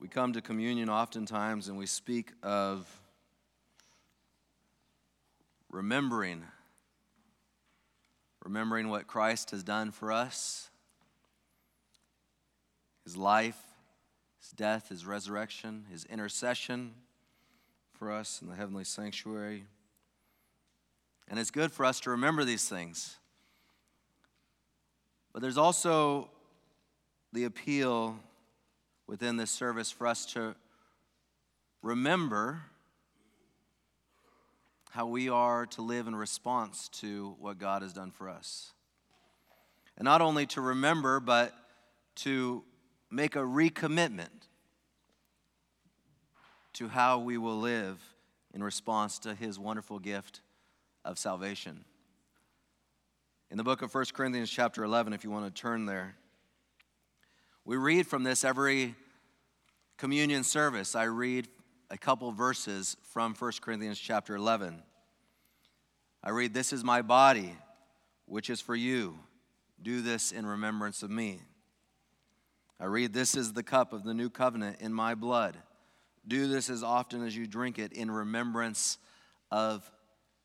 We come to communion oftentimes and we speak of remembering, remembering what Christ has done for us, his life, his death, his resurrection, his intercession for us in the heavenly sanctuary. And it's good for us to remember these things. But there's also the appeal within this service for us to remember how we are to live in response to what God has done for us. And not only to remember, but to make a recommitment to how we will live in response to his wonderful gift of salvation. In the book of 1 Corinthians, chapter 11, if you want to turn there, we read from this every communion service. I read a couple verses from 1 Corinthians chapter 11. I read, This is my body, which is for you. Do this in remembrance of me. I read, This is the cup of the new covenant in my blood. Do this as often as you drink it in remembrance of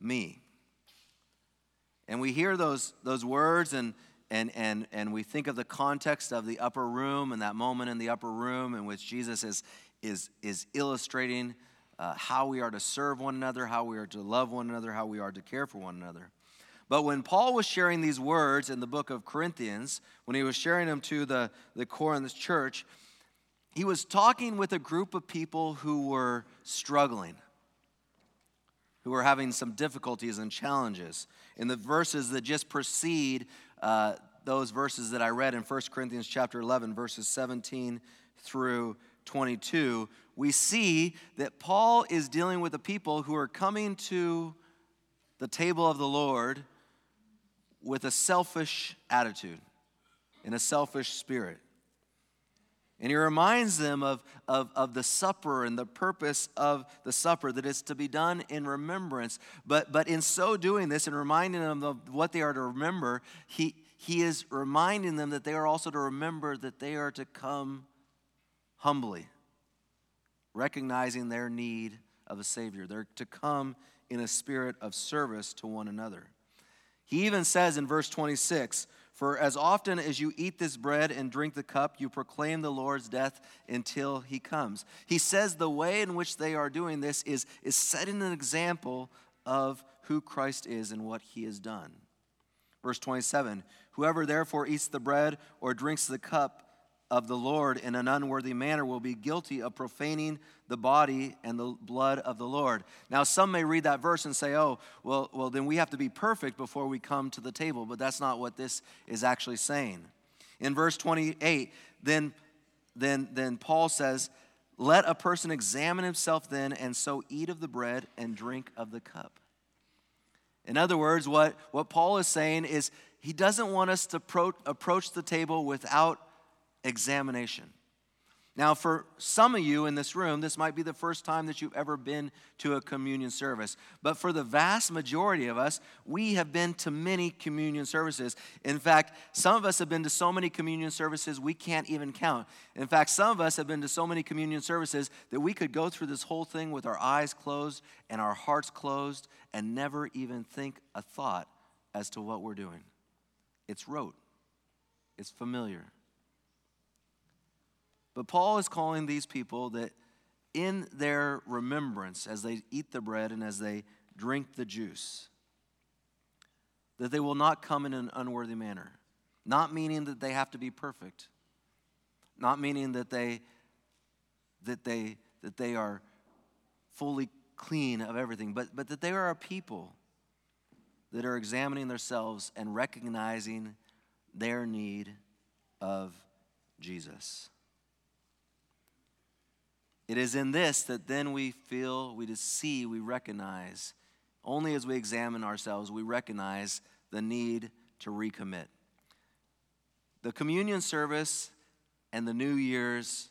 me. And we hear those, those words and and, and, and we think of the context of the upper room and that moment in the upper room in which Jesus is, is, is illustrating uh, how we are to serve one another, how we are to love one another, how we are to care for one another. But when Paul was sharing these words in the book of Corinthians, when he was sharing them to the, the Corinth church, he was talking with a group of people who were struggling, who are having some difficulties and challenges. In the verses that just precede uh, those verses that I read in 1 Corinthians chapter 11, verses 17 through 22, we see that Paul is dealing with the people who are coming to the table of the Lord with a selfish attitude, in a selfish spirit. And he reminds them of, of, of the supper and the purpose of the supper, that it's to be done in remembrance. But, but in so doing this and reminding them of what they are to remember, he, he is reminding them that they are also to remember that they are to come humbly, recognizing their need of a Savior. They're to come in a spirit of service to one another. He even says in verse 26 for as often as you eat this bread and drink the cup, you proclaim the Lord's death until he comes. He says the way in which they are doing this is, is setting an example of who Christ is and what he has done. Verse 27 Whoever therefore eats the bread or drinks the cup of the Lord in an unworthy manner will be guilty of profaning the body and the blood of the Lord. Now, some may read that verse and say, oh, well, well, then we have to be perfect before we come to the table, but that's not what this is actually saying. In verse 28, then, then, then Paul says, Let a person examine himself then, and so eat of the bread and drink of the cup. In other words, what, what Paul is saying is he doesn't want us to pro- approach the table without examination. Now, for some of you in this room, this might be the first time that you've ever been to a communion service. But for the vast majority of us, we have been to many communion services. In fact, some of us have been to so many communion services we can't even count. In fact, some of us have been to so many communion services that we could go through this whole thing with our eyes closed and our hearts closed and never even think a thought as to what we're doing. It's rote, it's familiar. But Paul is calling these people that in their remembrance, as they eat the bread and as they drink the juice, that they will not come in an unworthy manner. Not meaning that they have to be perfect. Not meaning that they that they that they are fully clean of everything, but, but that they are a people that are examining themselves and recognizing their need of Jesus. It is in this that then we feel, we just see, we recognize. Only as we examine ourselves, we recognize the need to recommit. The communion service and the New Year's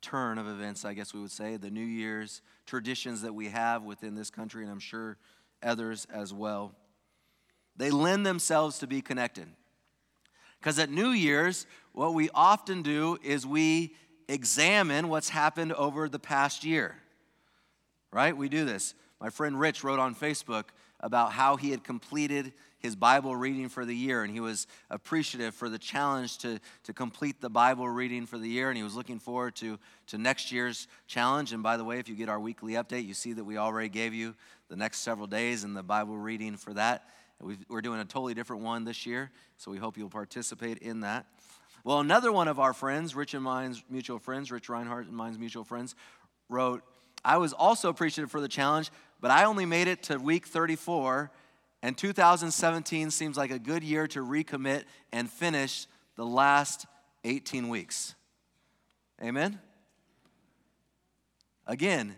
turn of events, I guess we would say, the New Year's traditions that we have within this country, and I'm sure others as well, they lend themselves to be connected. Because at New Year's, what we often do is we examine what's happened over the past year. Right? We do this. My friend Rich wrote on Facebook about how he had completed his Bible reading for the year, and he was appreciative for the challenge to, to complete the Bible reading for the year, and he was looking forward to, to next year's challenge. And by the way, if you get our weekly update, you see that we already gave you the next several days in the Bible reading for that. We are doing a totally different one this year, so we hope you'll participate in that. Well, another one of our friends, Rich and mine's mutual friends, Rich Reinhardt and mine's mutual friends, wrote, I was also appreciative for the challenge, but I only made it to week 34 and 2017 seems like a good year to recommit and finish the last 18 weeks. Amen? Again,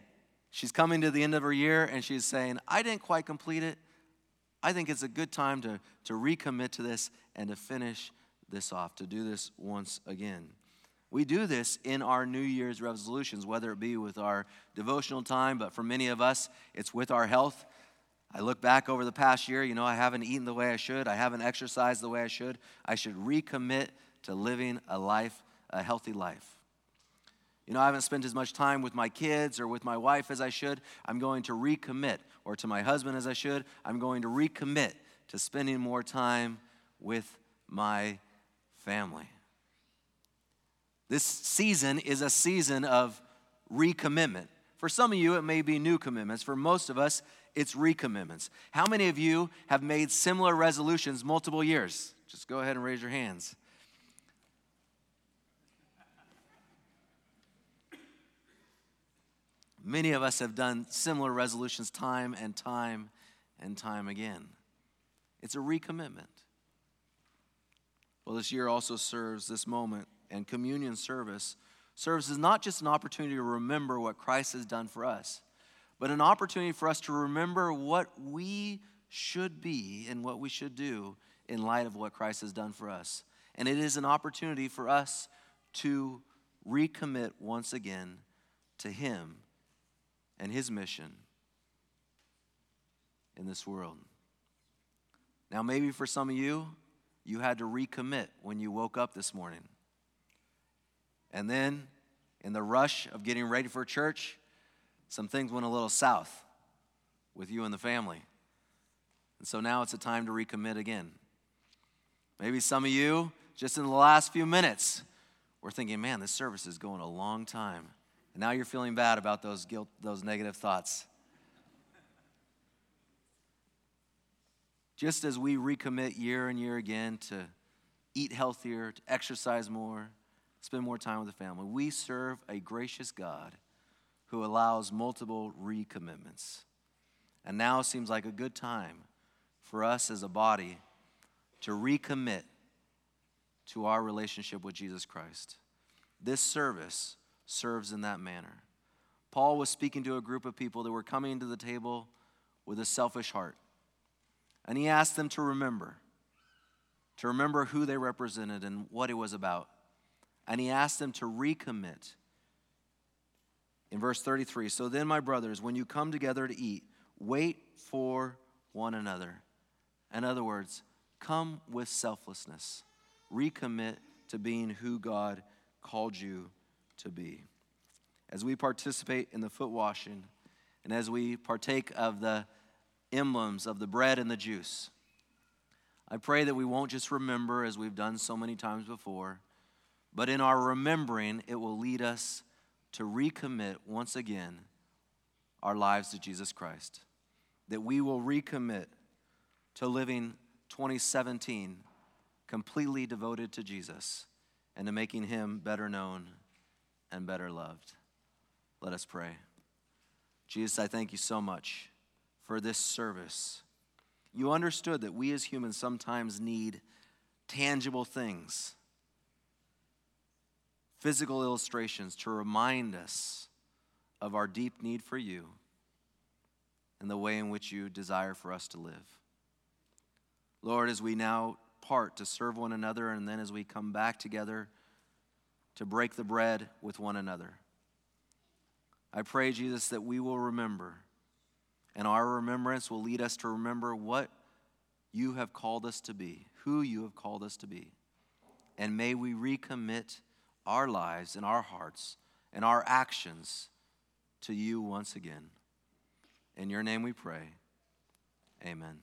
she's coming to the end of her year and she's saying, I didn't quite complete it. I think it's a good time to, to recommit to this and to finish this off, to do this once again. We do this in our New Year's resolutions, whether it be with our devotional time, but for many of us, it's with our health. I look back over the past year, you know, I haven't eaten the way I should, I haven't exercised the way I should. I should recommit to living a life, a healthy life. You know, I haven't spent as much time with my kids or with my wife as I should. I'm going to recommit, or to my husband as I should. I'm going to recommit to spending more time with my family. This season is a season of recommitment. For some of you, it may be new commitments. For most of us, it's recommitments. How many of you have made similar resolutions multiple years? Just go ahead and raise your hands. Many of us have done similar resolutions time and time and time again. It's a recommitment. Well, this year also serves this moment, and communion service serves as not just an opportunity to remember what Christ has done for us, but an opportunity for us to remember what we should be and what we should do in light of what Christ has done for us. And it is an opportunity for us to recommit once again to Him and His mission in this world. Now, maybe for some of you, you had to recommit when you woke up this morning. And then, in the rush of getting ready for church, some things went a little south with you and the family. And so now it's a time to recommit again. Maybe some of you, just in the last few minutes, were thinking, man, this service is going a long time. And now you're feeling bad about those guilt, those negative thoughts. Just as we recommit year and year again to eat healthier, to exercise more, spend more time with the family, we serve a gracious God who allows multiple recommitments. And now seems like a good time for us as a body to recommit to our relationship with Jesus Christ. This service serves in that manner. Paul was speaking to a group of people that were coming to the table with a selfish heart. And he asked them to remember, to remember who they represented and what it was about. And he asked them to recommit in verse 33 So then, my brothers, when you come together to eat, wait for one another. In other words, come with selflessness. Recommit to being who God called you to be. As we participate in the foot washing and as we partake of the emblems of the bread and the juice, I pray that we won't just remember as we've done so many times before, but in our remembering, it will lead us to recommit once again our lives to Jesus Christ. That we will recommit to living 2017 completely devoted to Jesus and to making him better known and better loved. Let us pray. Jesus, I thank you so much for this service. You understood that we as humans sometimes need tangible things physical illustrations to remind us of our deep need for you and the way in which you desire for us to live. Lord, as we now part to serve one another and then as we come back together to break the bread with one another, I pray, Jesus, that we will remember and our remembrance will lead us to remember what you have called us to be, who you have called us to be. And may we recommit our lives and our hearts and our actions to you once again. In your name we pray. Amen.